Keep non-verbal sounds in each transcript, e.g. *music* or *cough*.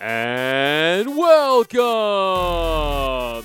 And welcome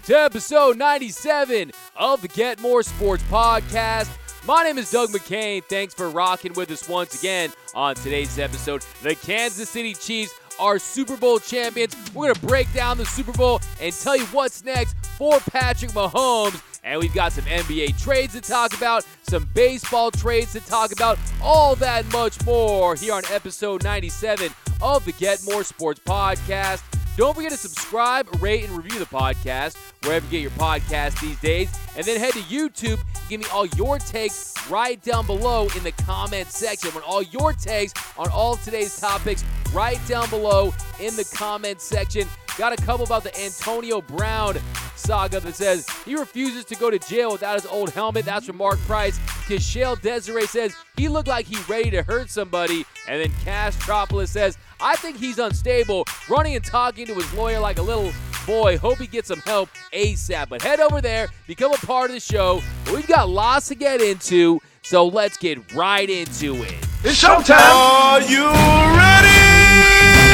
to episode 97 of the Get More Sports Podcast. My name is Doug McCain. Thanks for rocking with us once again on today's episode. The Kansas City Chiefs are Super Bowl champions. We're going to break down the Super Bowl and tell you what's next for Patrick Mahomes. And we've got some NBA trades to talk about, some baseball trades to talk about, all that much more here on episode 97 of the Get More Sports Podcast. Don't forget to subscribe, rate, and review the podcast wherever you get your podcast these days. And then head to YouTube. Give me all your takes right down below in the comment section. Want all your takes on all today's topics right down below in the comment section. Got a couple about the Antonio Brown saga that says he refuses to go to jail without his old helmet. That's from Mark Price. Kishale Desiree says he looked like he ready to hurt somebody. And then Cash Tropolis says, I think he's unstable, running and talking to his lawyer like a little boy. Hope he gets some help ASAP. But head over there, become a part of the show. We've got lots to get into, so let's get right into it. It's showtime! Are you ready?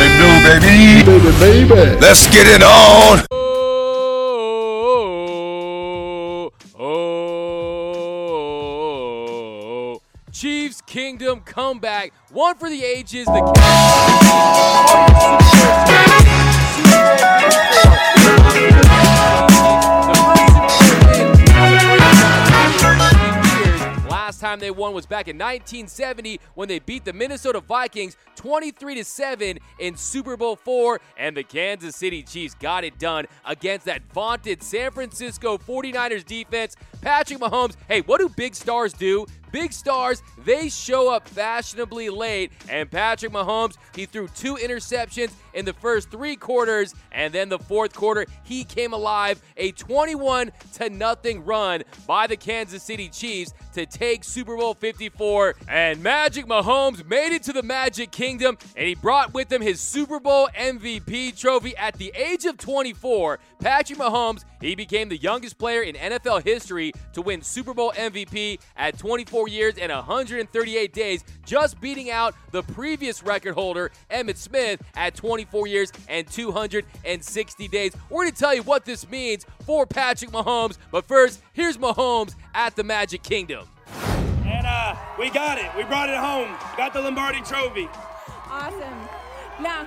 What it do, baby? Baby, baby. Let's get it on! Oh, oh, Chiefs Kingdom comeback. One for the ages. The Last time they won was back in 1970 when they beat the Minnesota Vikings 23 to 7 in Super Bowl 4 and the Kansas City Chiefs got it done against that vaunted San Francisco 49ers defense. Patrick Mahomes, hey, what do big stars do? Big stars, they show up fashionably late. And Patrick Mahomes, he threw two interceptions in the first three quarters, and then the fourth quarter, he came alive. A 21 to nothing run by the Kansas City Chiefs to take Super Bowl 54. And Magic Mahomes made it to the Magic Kingdom, and he brought with him his Super Bowl MVP trophy at the age of 24. Patrick Mahomes, he became the youngest player in NFL history to win Super Bowl MVP at 24 years and 138 days, just beating out the previous record holder, Emmitt Smith, at 24 years and 260 days. We're going to tell you what this means for Patrick Mahomes, but first, here's Mahomes at the Magic Kingdom. And uh, we got it. We brought it home. Got the Lombardi Trophy. Awesome. Now,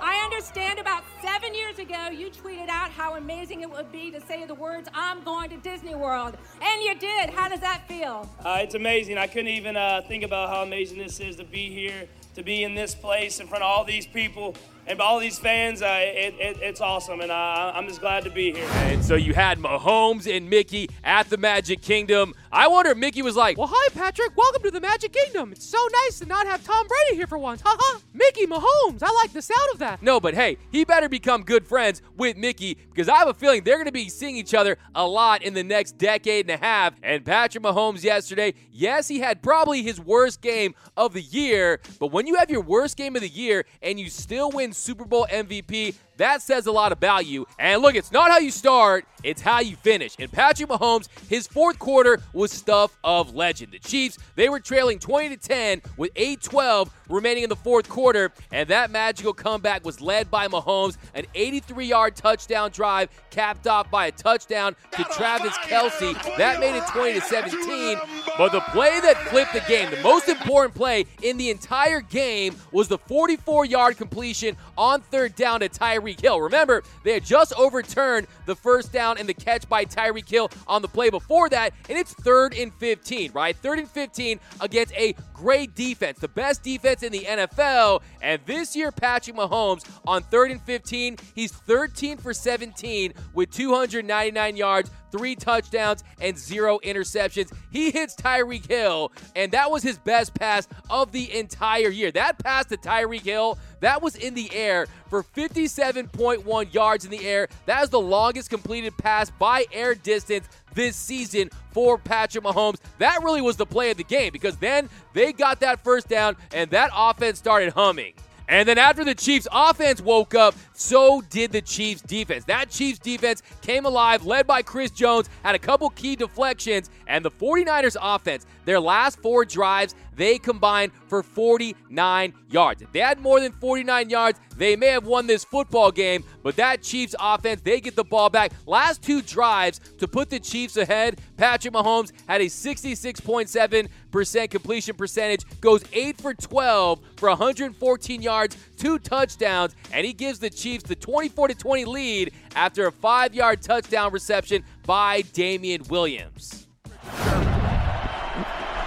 I understand about seven years ago you tweeted out how amazing it would be to say the words, I'm going to Disney World. And you did. How does that feel? Uh, it's amazing. I couldn't even uh, think about how amazing this is to be here, to be in this place in front of all these people and all these fans. Uh, it, it, it's awesome, and uh, I'm just glad to be here. And so you had Mahomes and Mickey at the Magic Kingdom. I wonder if Mickey was like, Well, hi, Patrick. Welcome to the Magic Kingdom. It's so nice to not have Tom Brady here for once. Haha. Mickey Mahomes. I like the sound of that. No, but hey, he better become good friends with Mickey because I have a feeling they're going to be seeing each other a lot in the next decade and a half. And Patrick Mahomes yesterday, yes, he had probably his worst game of the year, but when you have your worst game of the year and you still win Super Bowl MVP, that says a lot about you. And look, it's not how you start, it's how you finish. And Patrick Mahomes, his fourth quarter was stuff of legend. The Chiefs, they were trailing 20 to 10 with 8-12 remaining in the fourth quarter, and that magical comeback was led by Mahomes, an 83-yard touchdown drive capped off by a touchdown to Travis Kelce. That made it 20 to 17. But the play that flipped the game, the most important play in the entire game was the 44-yard completion on third down to Tyreek Hill. Remember, they had just overturned the first down and the catch by Tyreek Hill on the play before that, and it's third and 15, right? Third and 15 against a great defense, the best defense in the NFL. And this year, Patrick Mahomes on third and 15, he's 13 for 17 with 299 yards, three touchdowns, and zero interceptions. He hits Tyreek Hill, and that was his best pass of the entire year. That pass to Tyreek Hill, that was in the air for 57.1 yards in the air. That is the longest completed pass by air distance this season for Patrick Mahomes. That really was the play of the game because then they got that first down and that offense started humming. And then after the Chiefs offense woke up, so did the Chiefs defense. That Chiefs defense came alive, led by Chris Jones, had a couple key deflections, and the 49ers offense, their last four drives, they combined for 49 yards. If they had more than 49 yards, they may have won this football game, but that Chiefs offense, they get the ball back. Last two drives to put the Chiefs ahead, Patrick Mahomes had a 66.7% completion percentage, goes 8 for 12 for 114 yards, two touchdowns, and he gives the Chiefs the 24 20 lead after a 5-yard touchdown reception by Damien Williams.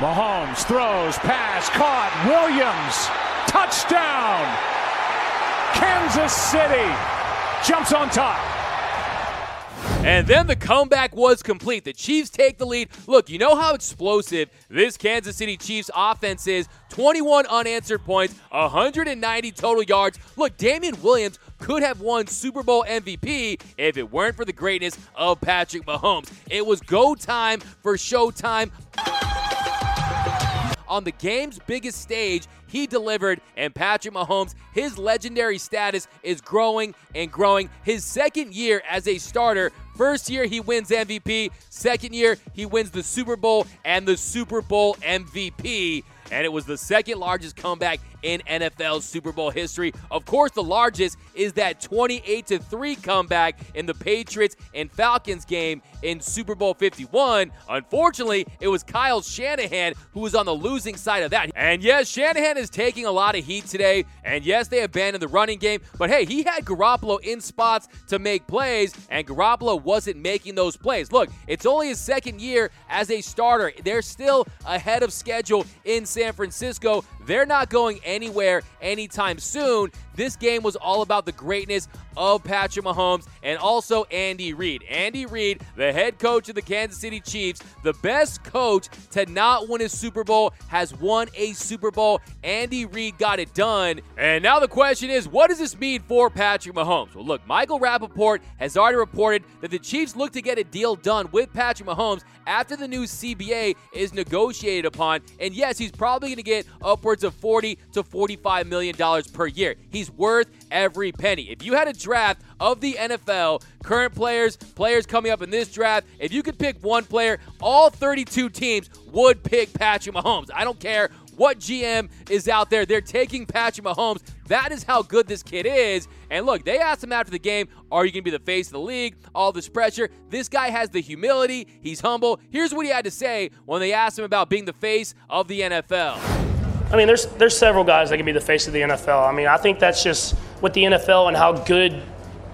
Mahomes throws, pass, caught. Williams, touchdown. Kansas City jumps on top. And then the comeback was complete. The Chiefs take the lead. Look, you know how explosive this Kansas City Chiefs offense is 21 unanswered points, 190 total yards. Look, Damien Williams could have won Super Bowl MVP if it weren't for the greatness of Patrick Mahomes. It was go time for Showtime on the game's biggest stage, he delivered, and Patrick Mahomes, his legendary status is growing and growing. His second year as a starter, first year he wins MVP, second year he wins the Super Bowl and the Super Bowl MVP and it was the second largest comeback in NFL Super Bowl history. Of course, the largest is that 28 3 comeback in the Patriots and Falcons game in Super Bowl 51. Unfortunately, it was Kyle Shanahan who was on the losing side of that. And yes, Shanahan is taking a lot of heat today. And yes, they abandoned the running game, but hey, he had Garoppolo in spots to make plays, and Garoppolo wasn't making those plays. Look, it's only his second year as a starter. They're still ahead of schedule in San Francisco. They're not going anywhere anytime soon. This game was all about the greatness of Patrick Mahomes and also Andy Reid. Andy Reid, the head coach of the Kansas City Chiefs, the best coach to not win a Super Bowl, has won a Super Bowl. Andy Reid got it done. And now the question is, what does this mean for Patrick Mahomes? Well, look, Michael Rapaport has already reported that the Chiefs look to get a deal done with Patrick Mahomes after the new CBA is negotiated upon. And yes, he's probably going to get upwards of 40 to 45 million dollars per year. Worth every penny. If you had a draft of the NFL, current players, players coming up in this draft, if you could pick one player, all 32 teams would pick Patrick Mahomes. I don't care what GM is out there. They're taking Patrick Mahomes. That is how good this kid is. And look, they asked him after the game, Are you going to be the face of the league? All this pressure. This guy has the humility. He's humble. Here's what he had to say when they asked him about being the face of the NFL. I mean, there's there's several guys that can be the face of the NFL. I mean, I think that's just with the NFL and how good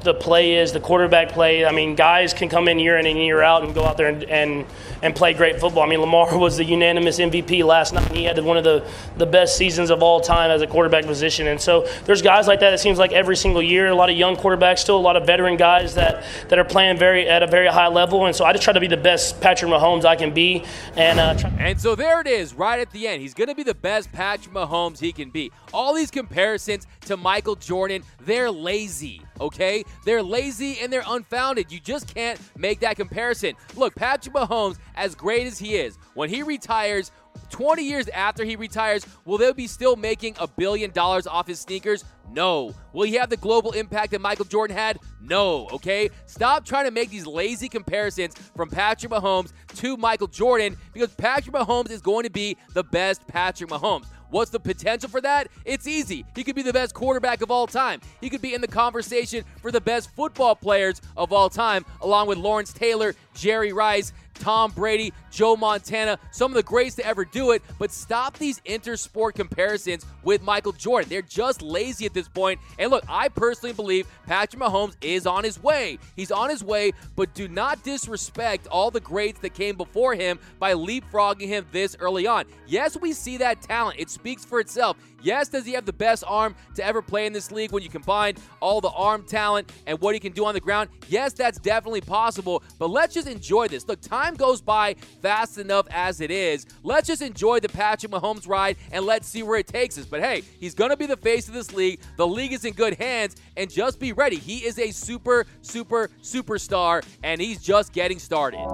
the play is, the quarterback play. I mean, guys can come in year in and year out and go out there and, and, and play great football. I mean, Lamar *laughs* was the unanimous MVP last night. He had one of the, the best seasons of all time as a quarterback position. And so there's guys like that, it seems like every single year. A lot of young quarterbacks, still a lot of veteran guys that, that are playing very at a very high level. And so I just try to be the best Patrick Mahomes I can be. And, uh, try- and so there it is, right at the end. He's going to be the best Patrick Mahomes he can be. All these comparisons to Michael Jordan, they're lazy, okay? They're lazy and they're unfounded. You just can't make that comparison. Look, Patrick Mahomes, as great as he is, when he retires, 20 years after he retires, will they be still making a billion dollars off his sneakers? No. Will he have the global impact that Michael Jordan had? No, okay? Stop trying to make these lazy comparisons from Patrick Mahomes to Michael Jordan because Patrick Mahomes is going to be the best Patrick Mahomes. What's the potential for that? It's easy. He could be the best quarterback of all time. He could be in the conversation for the best football players of all time, along with Lawrence Taylor, Jerry Rice, Tom Brady, Joe Montana, some of the greats to ever do it, but stop these intersport comparisons with Michael Jordan. They're just lazy at this point. And look, I personally believe Patrick Mahomes is on his way. He's on his way, but do not disrespect all the greats that came before him by leapfrogging him this early on. Yes, we see that talent. It speaks for itself. Yes, does he have the best arm to ever play in this league when you combine all the arm talent and what he can do on the ground? Yes, that's definitely possible, but let's just enjoy this. Look, time goes by fast enough as it is. Let's just enjoy the Patrick Mahomes ride and let's see where it takes us. But hey, he's going to be the face of this league. The league is in good hands, and just be ready. He is a super, super, superstar, and he's just getting started.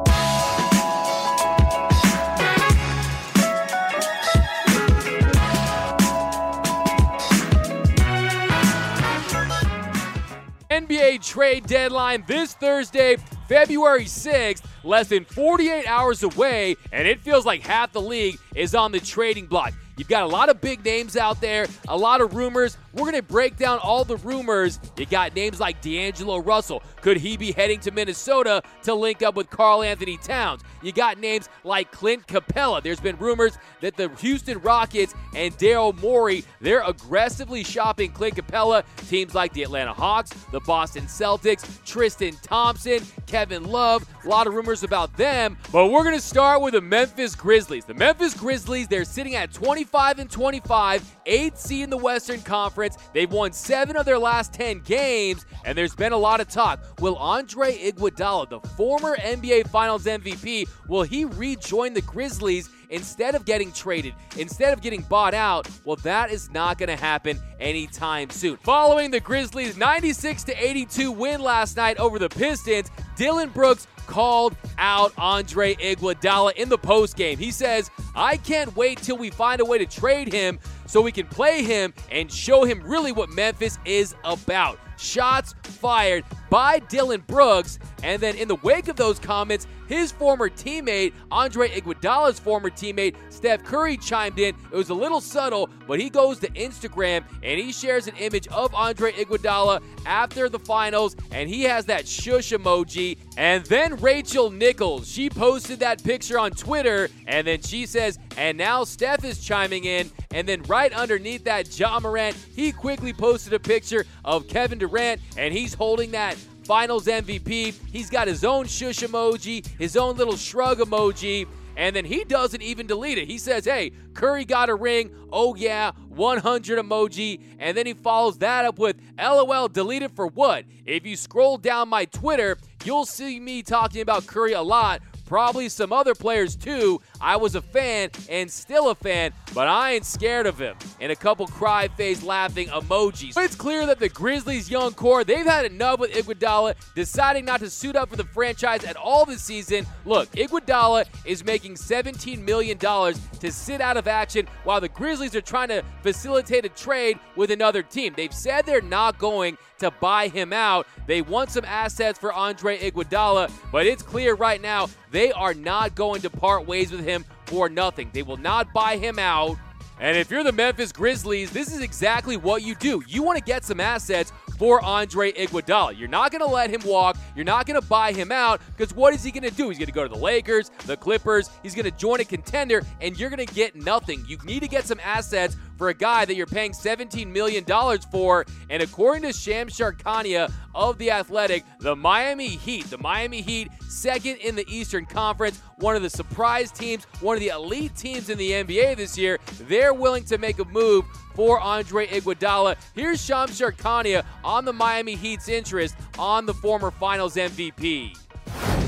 NBA trade deadline this Thursday, February 6th, less than 48 hours away, and it feels like half the league is on the trading block. You've got a lot of big names out there, a lot of rumors. We're going to break down all the rumors. You got names like D'Angelo Russell. Could he be heading to Minnesota to link up with Karl Anthony Towns? You got names like Clint Capela. There's been rumors that the Houston Rockets and Daryl Morey, they're aggressively shopping Clint Capela. Teams like the Atlanta Hawks, the Boston Celtics, Tristan Thompson, Kevin Love, a lot of rumors about them. But we're going to start with the Memphis Grizzlies. The Memphis Grizzlies, they're sitting at 25 and 25, 8th seed in the Western Conference. They've won 7 of their last 10 games, and there's been a lot of talk. Will Andre Iguodala, the former NBA Finals MVP, will he rejoin the Grizzlies instead of getting traded, instead of getting bought out, well, that is not going to happen anytime soon. Following the Grizzlies' 96 to 82 win last night over the Pistons, Dillon Brooks called out Andre Iguodala in the postgame. He says, "I can't wait till we find a way to trade him so we can play him and show him really what Memphis is about." Shots fired by Dillon Brooks, and then in the wake of those comments, his former teammate, Andre Iguodala's former teammate, Steph Curry, chimed in. It was a little subtle, but he goes to Instagram and he shares an image of Andre Iguodala after the finals, and he has that shush emoji. And then Rachel Nichols, she posted that picture on Twitter, and then she says, and now Steph is chiming in. And then right underneath that, Ja Morant, he quickly posted a picture of Kevin Durant, and he's holding that finals MVP. He's got his own shush emoji, his own little shrug emoji. And then he doesn't even delete it. He says, hey, Curry got a ring. Oh, yeah, 100 emoji. And then he follows that up with, LOL, deleted for what? If you scroll down my Twitter, you'll see me talking about Curry a lot probably some other players too. I was a fan and still a fan, but I ain't scared of him. And a couple cry face laughing emojis. But It's clear that the Grizzlies' young core, they've had enough with Iguodala, deciding not to suit up for the franchise at all this season. Look, Iguodala is making $17 million to sit out of action while the Grizzlies are trying to facilitate a trade with another team. They've said they're not going to buy him out. They want some assets for Andre Iguodala, but it's clear right now they are not going to part ways with him for nothing. They will not buy him out. And if you're the Memphis Grizzlies, this is exactly what you do. You want to get some assets for Andre Iguodala. You're not going to let him walk. You're not going to buy him out because what is he going to do? He's going to go to the Lakers, the Clippers. He's going to join a contender, and you're going to get nothing. You need to get some assets for a guy that you're paying $17 million for. And according to Shams Charania of The Athletic, the Miami Heat, the Miami Heat, second in the Eastern Conference, one of the surprise teams, one of the elite teams in the NBA this year, they're willing to make a move for Andre Iguodala. Here's Shams Charania on the Miami Heat's interest on the former Finals MVP.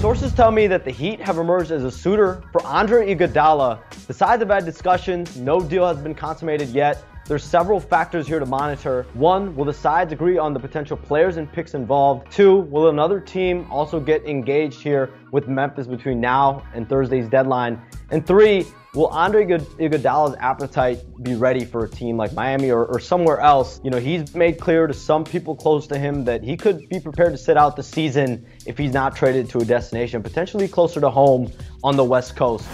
Sources tell me that the Heat have emerged as a suitor for Andre Iguodala. Besides the bad discussions, no deal has been consummated yet. There's several factors here to monitor. One, will the sides agree on the potential players and picks involved? Two, will another team also get engaged here with Memphis between now and Thursday's deadline? And three, will Andre Iguodala's appetite be ready for a team like Miami or, or, somewhere else? You know, he's made clear to some people close to him that he could be prepared to sit out the season if he's not traded to a destination, potentially closer to home on the West Coast.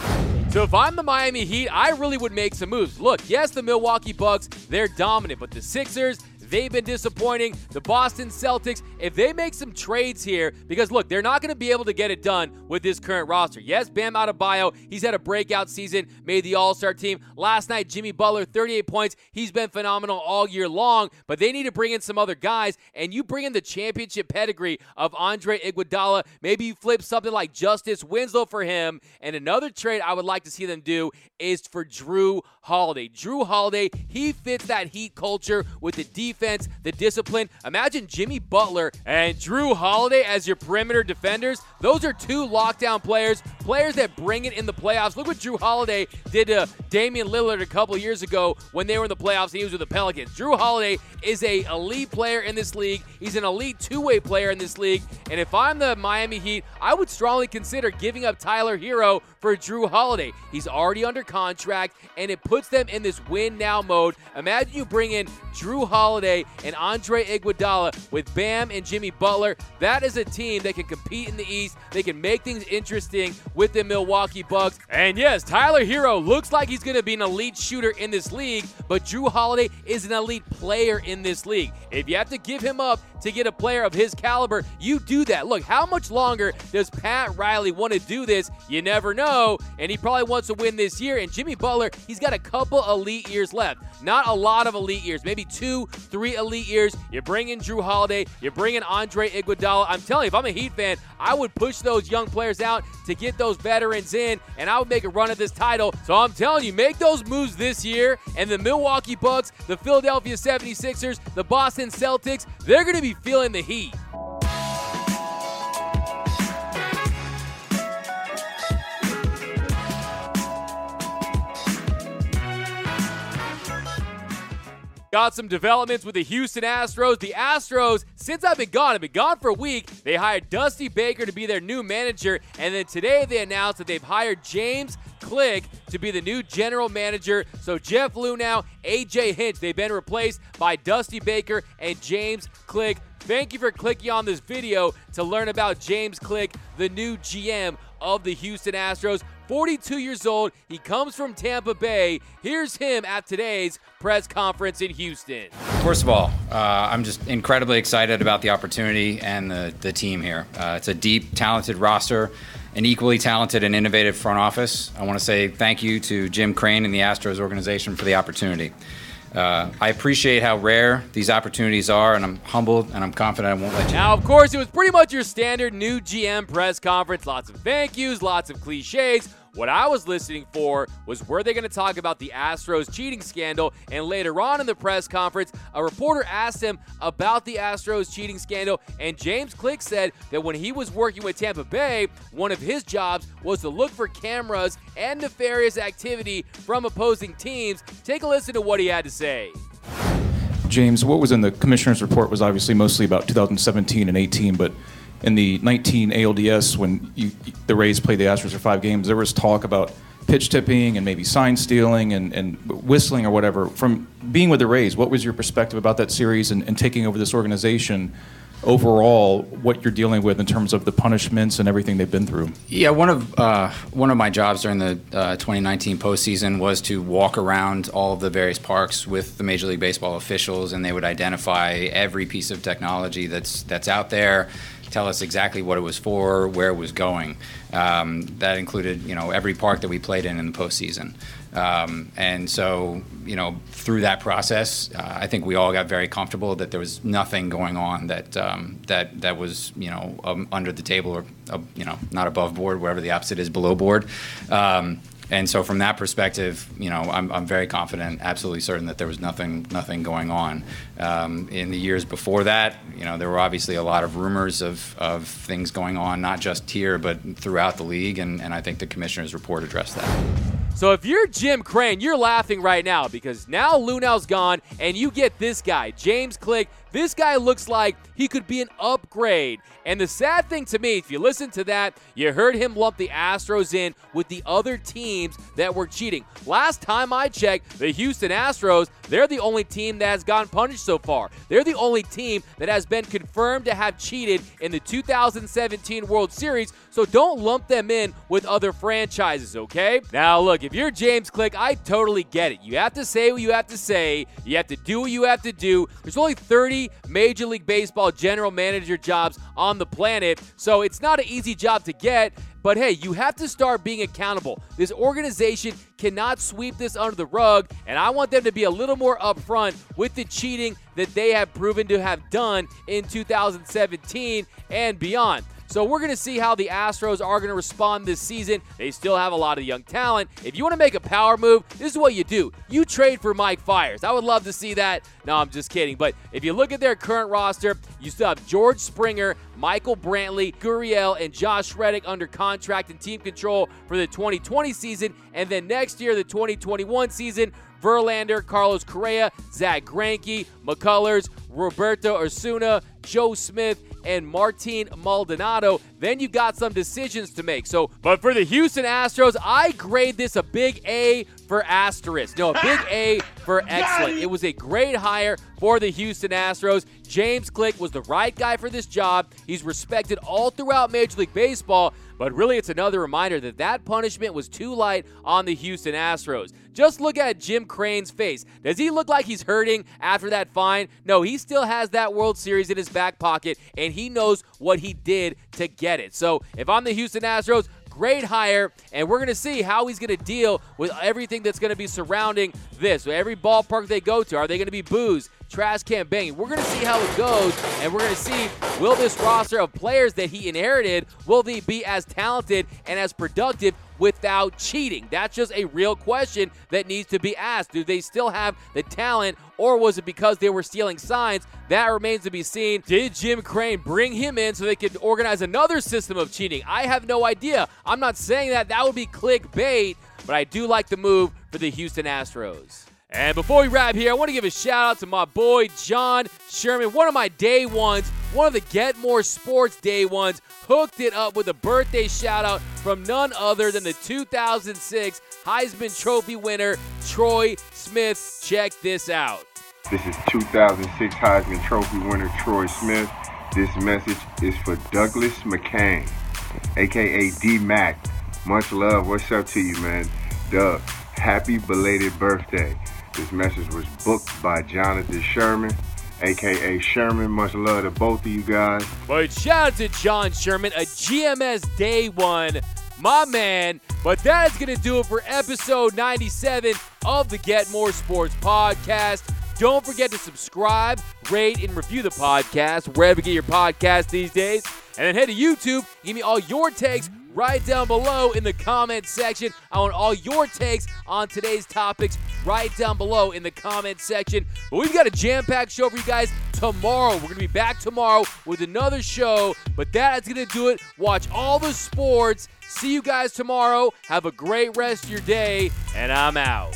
So if I'm the Miami Heat, I really would make some moves. Look, yes, the Milwaukee Bucks, they're dominant, but the Sixers, They've been disappointing. The Boston Celtics, if they make some trades here, because look, they're not going to be able to get it done with this current roster. Yes, Bam Adebayo, he's had a breakout season, made the All Star team. Last night, Jimmy Butler, 38 points. He's been phenomenal all year long, but they need to bring in some other guys, and you bring in the championship pedigree of Andre Iguodala. Maybe you flip something like Justice Winslow for him. And another trade I would like to see them do is for Jrue Holiday. Jrue Holiday, he fits that Heat culture with the defense defense, the discipline. Imagine Jimmy Butler and Jrue Holiday as your perimeter defenders. Those are two lockdown players players that bring it in the playoffs. Look what Jrue Holiday did to Damian Lillard a couple years ago when they were in the playoffs he was with the Pelicans. Jrue Holiday is a elite player in this league. He's an elite two-way player in this league. And if I'm the Miami Heat, I would strongly consider giving up Tyler Herro for Jrue Holiday. He's already under contract, and it puts them in this win now mode. Imagine you bring in Jrue Holiday and Andre Iguodala with Bam and Jimmy Butler. That is a team that can compete in the East. They can make things interesting with the Milwaukee Bucks. And yes, Tyler Herro looks like he's going to be an elite shooter in this league, but Jrue Holiday is an elite player in this league. If you have to give him up to get a player of his caliber, you do that. Look, how much longer does Pat Riley want to do this? You never know. And he probably wants to win this year. And Jimmy Butler, he's got a couple elite years left. Not a lot of elite years, maybe two, three elite years. You bring in Jrue Holiday, you bring in Andre Iguodala. I'm telling you, if I'm a Heat fan, I would push those young players out to get those veterans in, and I would make a run at this title. So I'm telling you, make those moves this year, and the Milwaukee Bucks, the Philadelphia 76ers, the Boston Celtics, they're going to be feeling the heat. Got some developments with the Houston Astros. The Astros, since I've been gone, I've been gone for a week. They hired Dusty Baker to be their new manager, and then today they announced that they've hired James Click to be the new general manager. So Jeff Luhnow, AJ Hinch, they've been replaced by Dusty Baker and James Click. Thank you for clicking on this video to learn about James Click, the new GM of the Houston Astros. 42 years old. He comes from Tampa Bay. Here's him at today's press conference in Houston. First of all, uh, I'm just incredibly excited about the opportunity and the, the team here. Uh, it's a deep, talented roster, an equally talented and innovative front office. I want to say thank you to Jim Crane and the Astros organization for the opportunity. Uh, I appreciate how rare these opportunities are, and I'm humbled and I'm confident I won't let you. Now, of course, it was pretty much your standard new GM press conference. Lots of thank yous, lots of cliches. What I was listening for was were they going to talk about the Astros cheating scandal? And later on in the press conference, a reporter asked him about the Astros cheating scandal, and James Click said that when he was working with Tampa Bay, one of his jobs was to look for cameras and nefarious activity from opposing teams. Take a listen to what he had to say. James, what was in the commissioner's report was obviously mostly about 2017 and 18, but in the 19 ALDS, when you, the Rays played the Astros for five games, there was talk about pitch tipping and maybe sign stealing and, and whistling or whatever. From being with the Rays, what was your perspective about that series and, and taking over this organization? Overall, what you're dealing with in terms of the punishments and everything they've been through. Yeah, one of uh, one of my jobs during the uh, 2019 postseason was to walk around all of the various parks with the Major League Baseball officials, and they would identify every piece of technology that's that's out there tell us exactly what it was for, where it was going. Um, that included, you know, every park that we played in in the postseason. Um, and so, you know, through that process, uh, I think we all got very comfortable that there was nothing going on that um, that that was, you know, um, under the table or, uh, you know, not above board, wherever the opposite is below board. And so, from that perspective, you know, I'm, I'm very confident, absolutely certain that there was nothing nothing going on. Um, in the years before that, you know, there were obviously a lot of rumors of, of things going on, not just here, but throughout the league, and, and I think the commissioner's report addressed that. So if you're Jim Crane, you're laughing right now because now Luhnow's gone and you get this guy, James Click. This guy looks like he could be an upgrade. And the sad thing to me, if you listen to that, you heard him lump the Astros in with the other teams that were cheating. Last time I checked, the Houston Astros, they're the only team that has gotten punished so far. They're the only team that has been confirmed to have cheated in the 2017 World Series, so don't lump them in with other franchises, okay? Now, look, if you're James Click, I totally get it. You have to say what you have to say, you have to do what you have to do. There's only 30 Major League Baseball general manager jobs on the planet, so it's not an easy job to get. But hey, you have to start being accountable. This organization cannot sweep this under the rug, and I want them to be a little more upfront with the cheating that they have proven to have done in 2017 and beyond. So we're going to see how the Astros are going to respond this season. They still have a lot of young talent. If you want to make a power move, this is what you do. You trade for Mike Fiers. I would love to see that. No, I'm just kidding. But if you look at their current roster, you still have George Springer, Michael Brantley, Gurriel, and Josh Reddick under contract and team control for the 2020 season. And then next year, the 2021 season, Verlander, Carlos Correa, Zack Greinke, McCullers, Roberto Osuna, Joe Smith, and Martin Maldonado. Then you got some decisions to make. So, but for the Houston Astros, I grade this a big A for asterisk. No, a big *laughs* A for excellent. It was a great hire for the Houston Astros. James Click was the right guy for this job. He's respected all throughout Major League Baseball, but really it's another reminder that that punishment was too light on the Houston Astros. Just look at Jim Crane's face. Does he look like he's hurting after that fine? No, he still has that World Series in his back pocket, and he knows what he did to get it. So if I'm the Houston Astros, great hire, and we're going to see how he's going to deal with everything that's going to be surrounding this. Every ballpark they go to, are they going to be boos, trash can banging? We're going to see how it goes, and we're going to see will this roster of players that he inherited will they be as talented and as productive without cheating? That's just a real question that needs to be asked. Do they still have the talent, or was it because they were stealing signs? That remains to be seen. Did Jim Crane bring him in so they could organize another system of cheating? I have no idea. I'm not saying that that would be clickbait, but I do like the move for the Houston Astros. And before we wrap here, I want to give a shout out to my boy John Sherman, one of my day ones, one of the Get More Sports day ones, hooked it up with a birthday shout out from none other than the 2006 Heisman Trophy winner, Troy Smith. Check this out. This is 2006 Heisman Trophy winner Troy Smith. This message is for Douglas McCain, aka D Mac. Much love. What's up to you, man? Doug, happy belated birthday. This message was booked by Jonathan Sherman, aka Sherman. Much love to both of you guys. But shout out to John Sherman, a GMS day one, my man. But that is going to do it for episode 97 of the Get More Sports podcast. Don't forget to subscribe, rate, and review the podcast wherever you get your podcast these days. And then head to YouTube, give me all your takes right down below in the comment section. I want all your takes on today's topics right down below in the comment section. But we've got a jam packed show for you guys tomorrow. We're going to be back tomorrow with another show. But that is going to do it. Watch all the sports. See you guys tomorrow. Have a great rest of your day, and I'm out.